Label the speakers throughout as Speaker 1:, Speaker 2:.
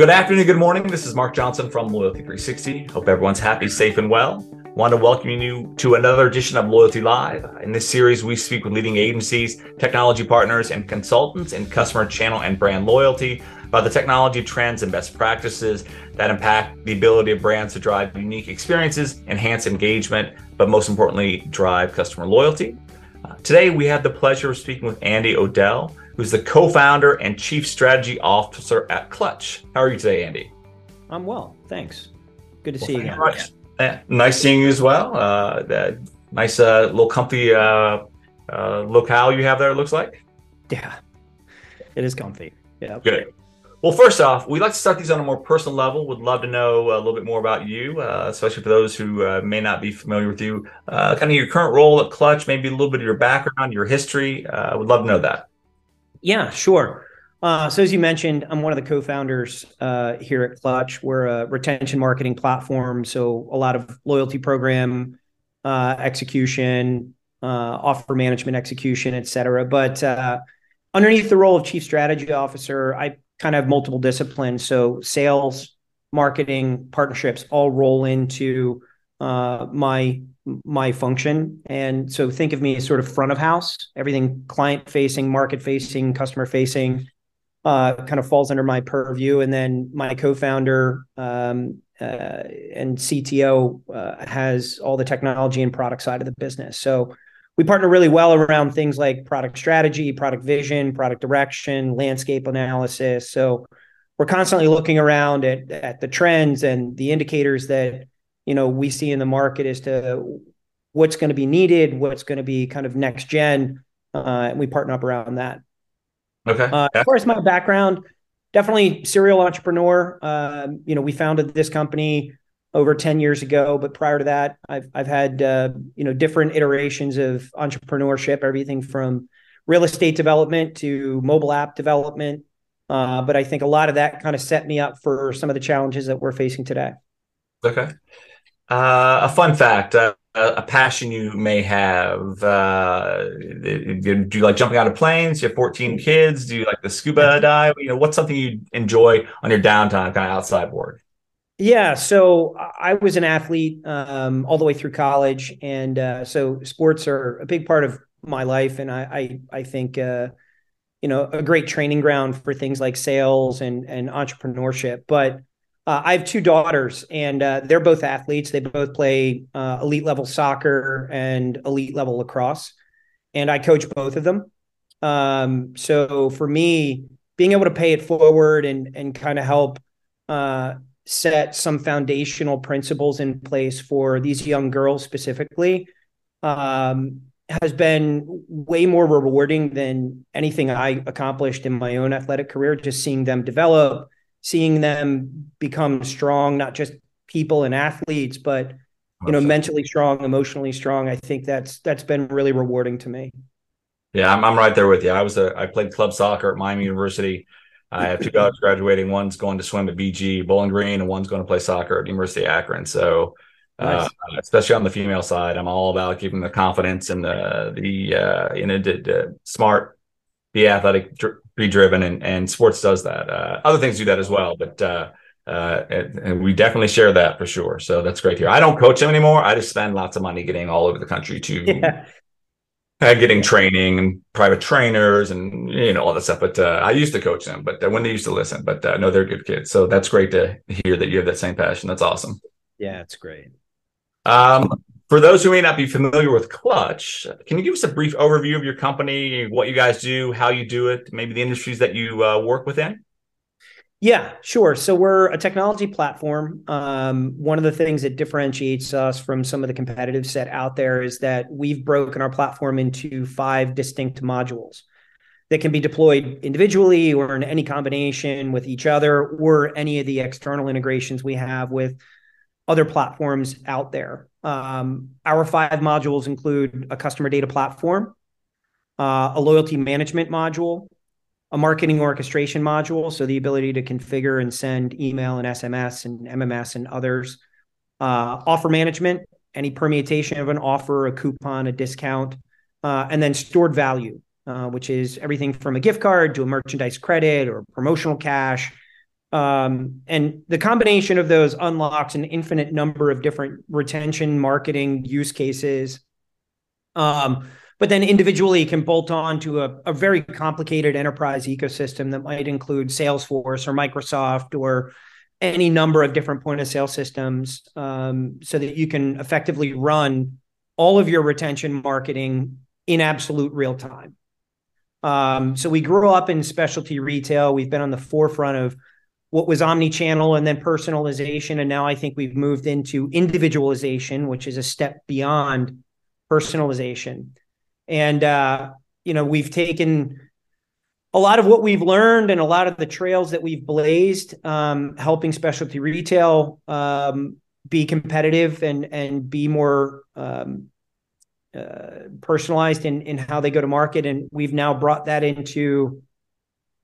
Speaker 1: Good afternoon, good morning. This is Mark Johnson from Loyalty 360. Hope everyone's happy, safe, and well. Want to welcome you to another edition of Loyalty Live. In this series, we speak with leading agencies, technology partners, and consultants in customer channel and brand loyalty about the technology trends and best practices that impact the ability of brands to drive unique experiences, enhance engagement, but most importantly, drive customer loyalty. Uh, today, we have the pleasure of speaking with Andy O'Dell, who's the co-founder and chief strategy officer at Clutch. How are you today, Andy?
Speaker 2: I'm well, thanks. Good to well, see you again.
Speaker 1: Yeah, nice seeing you as well. Uh, that nice uh, little comfy uh, uh, locale you have there. It looks like.
Speaker 2: Yeah, it is comfy. Yeah.
Speaker 1: Good. Well, first off, we'd like to start these on a more personal level. Would love to know a little bit more about you, uh, especially for those who uh, may not be familiar with you. Uh, kind of your current role at Clutch, maybe a little bit of your background, your history. I uh, would love to know that.
Speaker 2: Yeah, sure. Uh, so as you mentioned, I'm one of the co-founders uh, here at Clutch. We're a retention marketing platform, so a lot of loyalty program uh, execution, uh, offer management execution, et cetera. But uh, underneath the role of chief strategy officer, I kind of have multiple disciplines. So sales, marketing, partnerships all roll into uh, my my function. And so think of me as sort of front of house, everything client facing, market facing, customer facing, uh, kind of falls under my purview. And then my co-founder um, uh, and CTO uh, has all the technology and product side of the business. So we partner really well around things like product strategy, product vision, product direction, landscape analysis. So we're constantly looking around at, at the trends and the indicators that you know we see in the market as to what's going to be needed, what's going to be kind of next gen, uh, and we partner up around that.
Speaker 1: Okay. Uh,
Speaker 2: as far as my background, definitely serial entrepreneur. Um, you know, we founded this company over 10 years ago, but prior to that, I've I've had uh, you know different iterations of entrepreneurship, everything from real estate development to mobile app development. Uh, but I think a lot of that kind of set me up for some of the challenges that we're facing today.
Speaker 1: Okay. Uh, a fun fact, uh, a passion you may have. Uh, do you like jumping out of planes? You have 14 kids. Do you like the scuba dive? You know, what's something you enjoy on your downtime, kind of outside work?
Speaker 2: Yeah, so I was an athlete um, all the way through college, and uh, so sports are a big part of my life, and I I, I think uh, you know a great training ground for things like sales and and entrepreneurship. But uh, I have two daughters, and uh, they're both athletes. They both play uh, elite level soccer and elite level lacrosse, and I coach both of them. Um, so for me, being able to pay it forward and and kind of help uh, set some foundational principles in place for these young girls specifically um, has been way more rewarding than anything I accomplished in my own athletic career. Just seeing them develop seeing them become strong, not just people and athletes, but you know, mentally strong, emotionally strong. I think that's that's been really rewarding to me.
Speaker 1: Yeah, I'm, I'm right there with you. I was a I played club soccer at Miami University. I have two daughters graduating. One's going to swim at BG Bowling Green, and one's going to play soccer at University of Akron. So, uh, nice. especially on the female side, I'm all about giving the confidence and the the uh, you know the, the smart, be athletic, be driven, and, and sports does that. Uh, other things do that as well, but uh, uh, and, and, we definitely share that for sure. So that's great here. I don't coach them anymore. I just spend lots of money getting all over the country to yeah. Uh, getting training and private trainers and you know all that stuff. But uh, I used to coach them, but uh, when they used to listen. But no, they're good kids. So that's great to hear that you have that same passion. That's awesome.
Speaker 2: Yeah, it's great.
Speaker 1: Um, for those who may not be familiar with Clutch, can you give us a brief overview of your company, what you guys do, how you do it, maybe the industries that you uh, work within?
Speaker 2: Yeah, sure. So we're a technology platform. Um, one of the things that differentiates us from some of the competitive set out there is that we've broken our platform into five distinct modules that can be deployed individually or in any combination with each other or any of the external integrations we have with other platforms out there. Um, our five modules include a customer data platform, uh, a loyalty management module, a marketing orchestration module, so the ability to configure and send email and SMS and MMS and others, uh, offer management, any permutation of an offer, a coupon, a discount, uh, and then stored value, uh, which is everything from a gift card to a merchandise credit or promotional cash Um, and the combination of those unlocks an infinite number of different retention marketing use cases. Um, but then individually can bolt on to a, a very complicated enterprise ecosystem that might include Salesforce or Microsoft or any number of different point of sale systems um, so that you can effectively run all of your retention marketing in absolute real time. Um, so we grew up in specialty retail. We've been on the forefront of what was omni-channel and then personalization, and now I think we've moved into individualization, which is a step beyond personalization. And uh, you know, we've taken a lot of what we've learned and a lot of the trails that we've blazed, um, helping specialty retail um, be competitive and and be more um, uh, personalized in in how they go to market. And we've now brought that into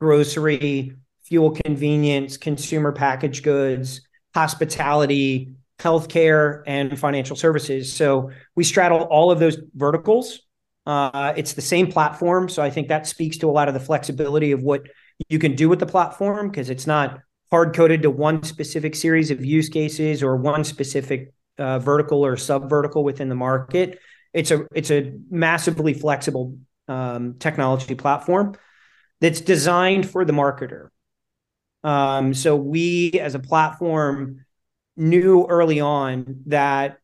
Speaker 2: grocery, fuel convenience, consumer packaged goods, hospitality, healthcare, and financial services. So we straddle all of those verticals uh, it's the same platform. So I think that speaks to a lot of the flexibility of what you can do with the platform because it's not hard coded to one specific series of use cases or one specific uh, vertical or sub vertical within the market. It's a it's a massively flexible um, technology platform that's designed for the marketer. Um, so we as a platform knew early on that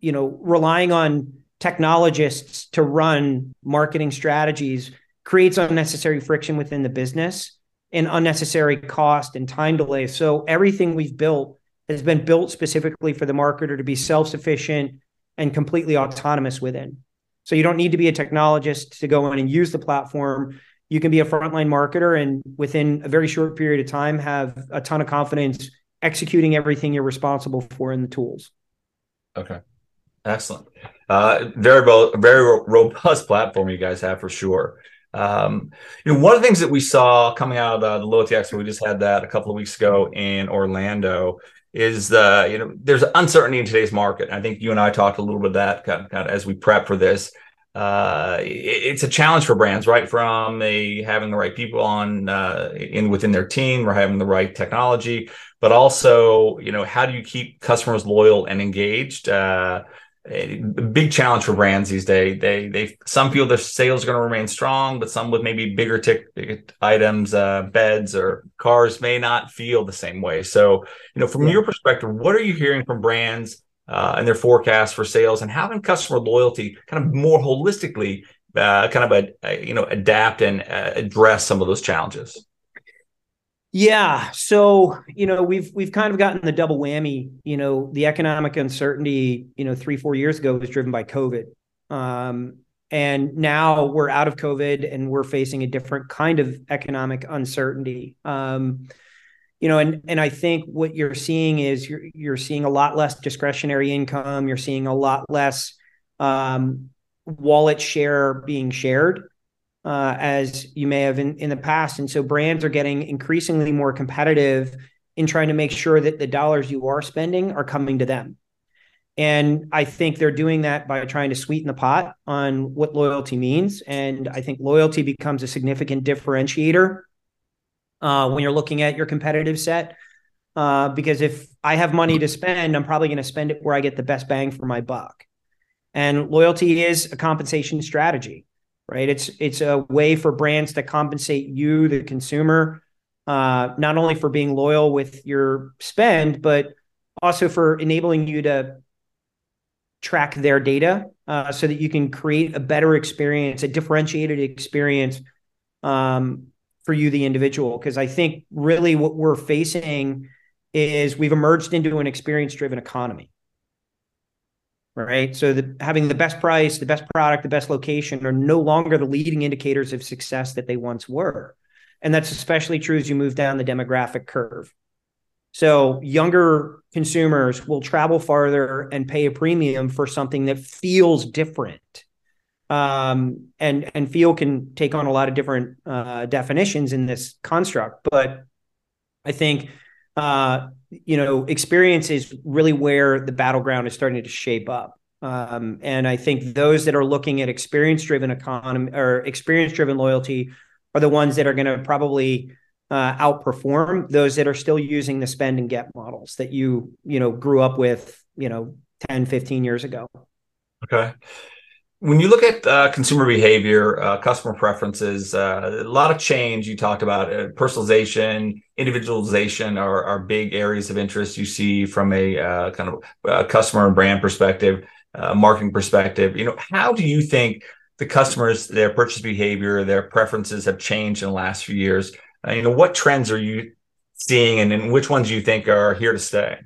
Speaker 2: you know relying on technologists to run marketing strategies creates unnecessary friction within the business and unnecessary cost and time delay. So everything we've built has been built specifically for the marketer to be self-sufficient and completely autonomous within. So you don't need to be a technologist to go in and use the platform. You can be a frontline marketer and within a very short period of time have a ton of confidence executing everything you're responsible for in the tools.
Speaker 1: Okay. Excellent. Uh, very very robust platform you guys have for sure. Um, you know, one of the things that we saw coming out of uh, the Loyalty Expo, we just had that a couple of weeks ago in Orlando, is the you know there's uncertainty in today's market. I think you and I talked a little bit of that kind of, kind of as we prep for this. Uh, it, it's a challenge for brands, right? From the having the right people on uh, in within their team, or having the right technology, but also you know how do you keep customers loyal and engaged? Uh, a big challenge for brands these days. They they some feel their sales are going to remain strong, but some with maybe bigger ticket items, uh, beds or cars may not feel the same way. So, you know, from your perspective, what are you hearing from brands uh, and their forecasts for sales, and how can customer loyalty kind of more holistically, uh, kind of a, a, you know adapt and uh, address some of those challenges?
Speaker 2: Yeah. So, you know, we've we've kind of gotten the double whammy. You know, the economic uncertainty, you know, three, four years ago was driven by COVID. Um, and now we're out of COVID and we're facing a different kind of economic uncertainty. Um, you know, and and I think what you're seeing is you're you're seeing a lot less discretionary income. You're seeing a lot less um, wallet share being shared uh, as you may have in, in the past. And so brands are getting increasingly more competitive in trying to make sure that the dollars you are spending are coming to them. And I think they're doing that by trying to sweeten the pot on what loyalty means. And I think loyalty becomes a significant differentiator uh, when you're looking at your competitive set. Uh, because if I have money to spend, I'm probably going to spend it where I get the best bang for my buck. And loyalty is a compensation strategy right? It's it's a way for brands to compensate you, the consumer, uh, not only for being loyal with your spend, but also for enabling you to track their data uh, so that you can create a better experience, a differentiated experience um, for you, the individual. Because I think really what we're facing is we've emerged into an experience driven economy right? So the, having the best price, the best product, the best location are no longer the leading indicators of success that they once were. And that's especially true as you move down the demographic curve. So younger consumers will travel farther and pay a premium for something that feels different. Um, and and feel can take on a lot of different uh, definitions in this construct, but I think uh, you know, experience is really where the battleground is starting to shape up. Um, and I think those that are looking at experience driven economy or experience driven loyalty are the ones that are going to probably uh, outperform those that are still using the spend and get models that you you know grew up with you know 10 15 years ago
Speaker 1: okay when you look at uh, consumer behavior uh, customer preferences uh, a lot of change you talked about uh, personalization individualization are, are big areas of interest you see from a uh, kind of customer and brand perspective marketing perspective you know how do you think the customers their purchase behavior their preferences have changed in the last few years uh, you know, what trends are you seeing, and, and which ones do you think are here to stay?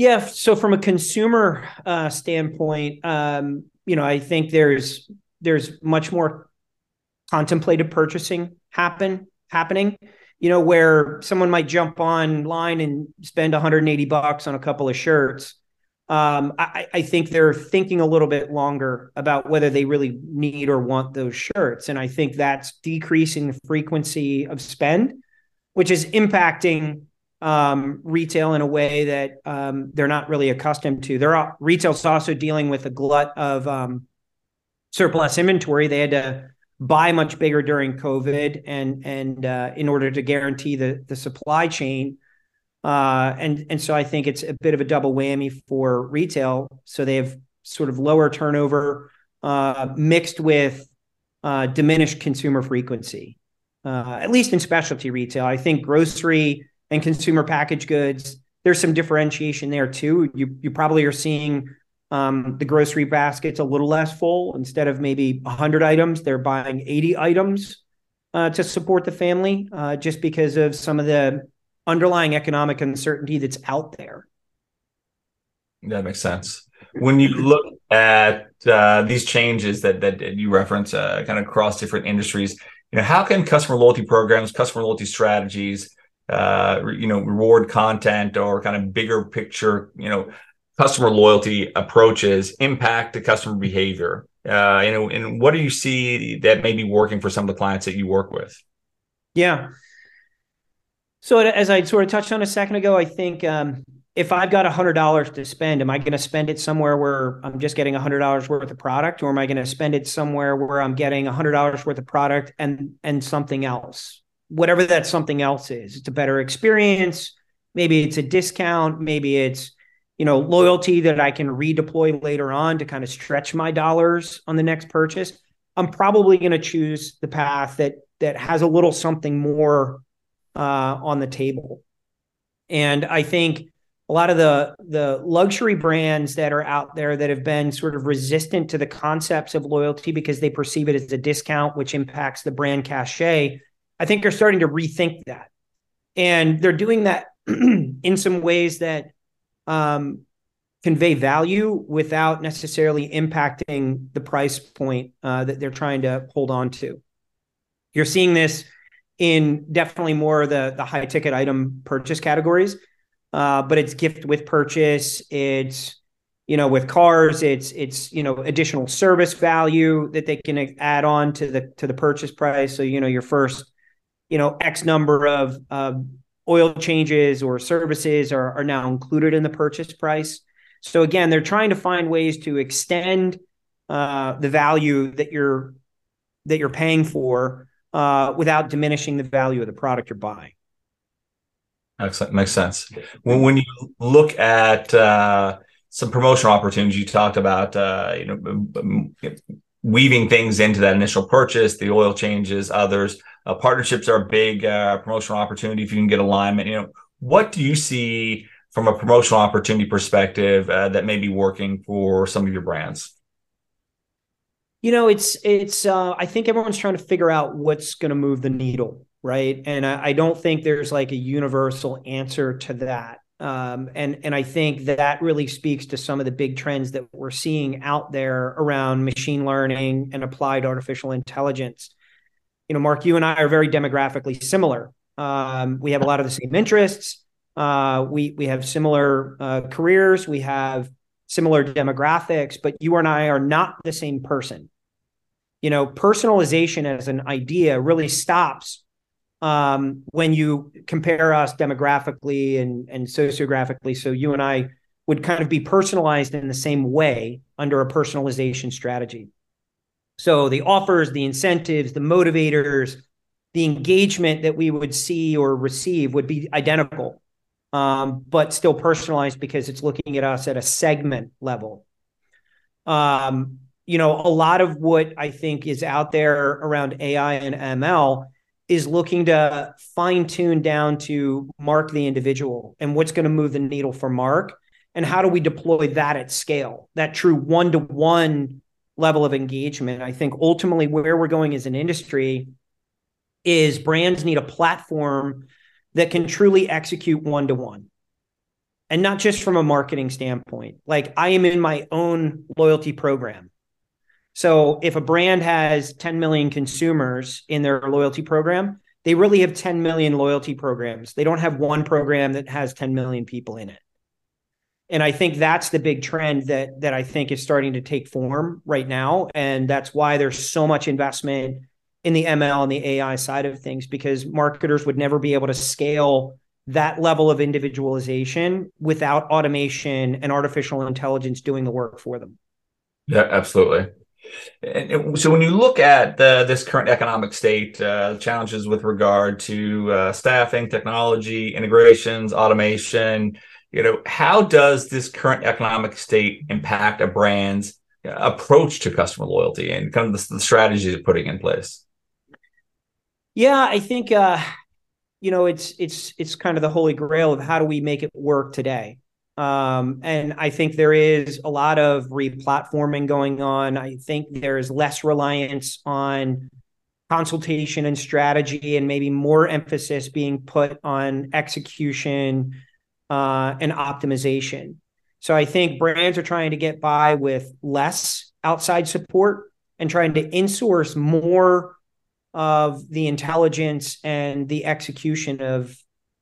Speaker 2: Yeah, so from a consumer uh, standpoint, um, you know, I think there's there's much more contemplated purchasing happen happening. You know, where someone might jump online and spend 180 bucks on a couple of shirts, um, I, I, think they're thinking a little bit longer about whether they really need or want those shirts. And I think that's decreasing the frequency of spend, which is impacting um, retail in a way that um, they're not really accustomed to. They're retail's also dealing with a glut of um, surplus inventory. They had to buy much bigger during COVID, and and uh, in order to guarantee the the supply chain. Uh, and and so I think it's a bit of a double whammy for retail. So they have sort of lower turnover uh, mixed with uh, diminished consumer frequency, uh, at least in specialty retail. I think grocery and consumer packaged goods, there's some differentiation there too. You you probably are seeing um, the grocery basket's a little less full. Instead of maybe 100 items, they're buying 80 items uh, to support the family, uh, just because of some of the underlying economic uncertainty that's out there.
Speaker 1: That makes sense. When you look at uh, these changes that that you reference, uh, kind of across different industries, you know, how can customer loyalty programs, customer loyalty strategies, uh, you know, reward content or kind of bigger picture, you know, customer loyalty approaches impact the customer behavior? Uh, you know, and what do you see that may be working for some of the clients that you work with?
Speaker 2: Yeah. So as I sort of touched on a second ago, I think um, if I've got a hundred dollars to spend, am I going to spend it somewhere where I'm just getting a hundred dollars worth of product, or am I going to spend it somewhere where I'm getting a hundred dollars worth of product and and something else, whatever that something else is? It's a better experience. Maybe it's a discount. Maybe it's you know loyalty that I can redeploy later on to kind of stretch my dollars on the next purchase. I'm probably going to choose the path that that has a little something more uh, on the table. And I think a lot of the the luxury brands that are out there that have been sort of resistant to the concepts of loyalty because they perceive it as a discount, which impacts the brand cachet, I think are starting to rethink that, and they're doing that in some ways that um, convey value without necessarily impacting the price point uh, that they're trying to hold on to. You're seeing this in definitely more the the high ticket item purchase categories. Uh, but it's gift with purchase. It's you know with cars, it's it's you know additional service value that they can add on to the to the purchase price. So you know your first you know X number of uh, oil changes or services are are now included in the purchase price. So again, they're trying to find ways to extend uh, the value that you're that you're paying for uh, without diminishing the value of the product you're buying.
Speaker 1: Excellent. Makes sense. When, when you look at uh, some promotional opportunities, you talked about uh, you know weaving things into that initial purchase, the oil changes, others. Uh, partnerships are a big uh, promotional opportunity if you can get alignment. You know, what do you see from a promotional opportunity perspective uh, that may be working for some of your brands?
Speaker 2: You know, it's it's. Uh, I think everyone's trying to figure out what's going to move the needle, right? And I, I, don't think there's like a universal answer to that. Um, and and I think that really speaks to some of the big trends that we're seeing out there around machine learning and applied artificial intelligence. You know, Mark, you and I are very demographically similar. Um, we have a lot of the same interests. Uh, we we have similar uh, careers. We have similar demographics, but you and I are not the same person. You know, personalization as an idea really stops um, when you compare us demographically and, and sociographically. So you and I would kind of be personalized in the same way under a personalization strategy. So the offers, the incentives, the motivators, the engagement that we would see or receive would be identical, um, but still personalized because it's looking at us at a segment level. Um, you know, a lot of what I think is out there around AI and ML is looking to fine tune down to mark the individual and what's going to move the needle for mark and how do we deploy that at scale that true one to one level of engagement. I think ultimately where we're going as an industry is brands need a platform that can truly execute one to one and not just from a marketing standpoint. Like i am in my own loyalty program so if a brand has 10 million consumers in their loyalty program, they really have 10 million loyalty programs. They don't have one program that has 10 million people in it. And I think that's the big trend that that I think is starting to take form right now and that's why there's so much investment in the ML and the AI side of things because marketers would never be able to scale that level of individualization without automation and artificial intelligence doing the work for them.
Speaker 1: Yeah, absolutely. And so when you look at the, this current economic state, uh, challenges with regard to uh, staffing, technology, integrations, automation, you know, how does this current economic state impact a brand's uh, approach to customer loyalty and kind of the, the strategies it's putting in place?
Speaker 2: Yeah, I think uh, you know it's it's it's kind of the holy grail of how do we make it work today. Um, and I think there is a lot of replatforming going on. I think there's less reliance on consultation and strategy, and maybe more emphasis being put on execution uh, and optimization. So I think brands are trying to get by with less outside support and trying to insource more of the intelligence and the execution of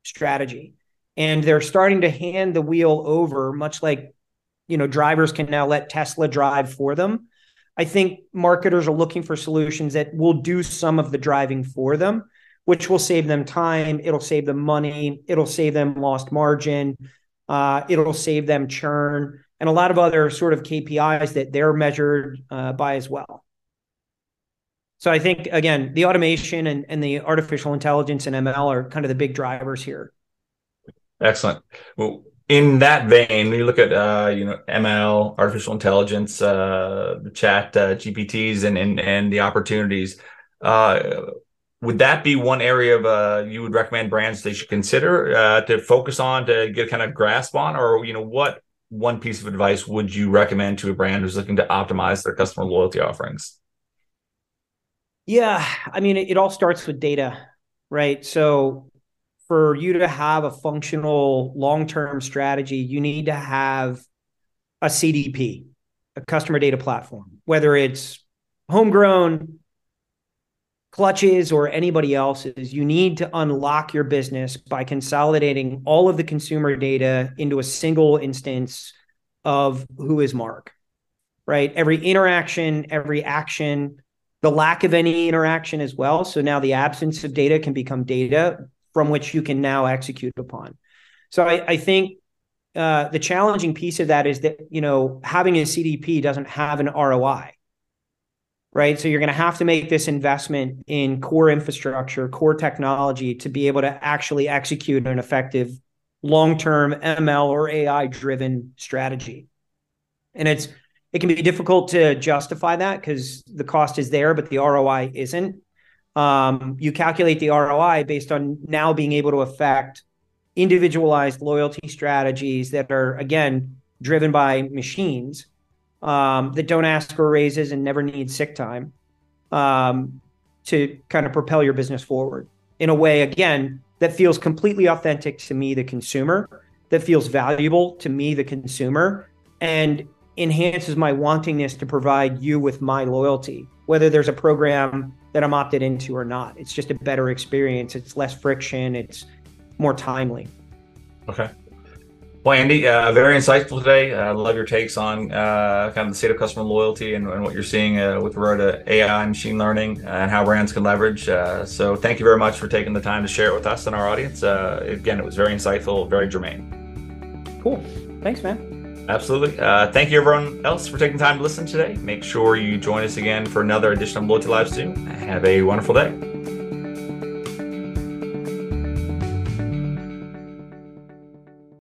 Speaker 2: strategy and they're starting to hand the wheel over much like you know drivers can now let tesla drive for them. I think marketers are looking for solutions that will do some of the driving for them which will save them time it'll save them money it'll save them lost margin uh, it'll save them churn and a lot of other sort of kpis that they're measured uh, by as well. So i think again the automation and, and the artificial intelligence and ml are kind of the big drivers here
Speaker 1: Excellent. Well, in that vein, when you look at uh, you know ML, artificial intelligence, uh, chat uh, GPTs, and and and the opportunities, uh, would that be one area of uh, you would recommend brands they should consider uh, to focus on to get kind of grasp on, or you know what one piece of advice would you recommend to a brand who's looking to optimize their customer loyalty offerings?
Speaker 2: Yeah, I mean, it, it all starts with data, right? So for you to have a functional long-term strategy, you need to have a CDP, a customer data platform, whether it's homegrown, Clutch's, or anybody else's. You need to unlock your business by consolidating all of the consumer data into a single instance of who is Mark, right? Every interaction, every action, the lack of any interaction as well. So now the absence of data can become data from which you can now execute upon. So I, I think uh, the challenging piece of that is that you know having a CDP doesn't have an ROI, right? So you're going to have to make this investment in core infrastructure, core technology to be able to actually execute an effective long-term ML or AI-driven strategy. And it's it can be difficult to justify that because the cost is there, but the ROI isn't um, you calculate the ROI based on now being able to affect individualized loyalty strategies that are again driven by machines um, that don't ask for raises and never need sick time um, to kind of propel your business forward in a way again that feels completely authentic to me the consumer that feels valuable to me the consumer and enhances my wantingness to provide you with my loyalty whether there's a program that I'm opted into or not. It's just a better experience. It's less friction. It's more timely.
Speaker 1: Okay. Well, Andy, uh, very insightful today. I uh, love your takes on uh, kind of the state of customer loyalty and, and what you're seeing uh, with regard to AI and machine learning and how brands can leverage. Uh, so, thank you very much for taking the time to share it with us and our audience. Uh, again, it was very insightful, very germane.
Speaker 2: Cool. Thanks, man.
Speaker 1: Absolutely. Uh, thank you, everyone else, for taking time to listen today. Make sure you join us again for another edition of Loyalty Live soon. Have a wonderful day.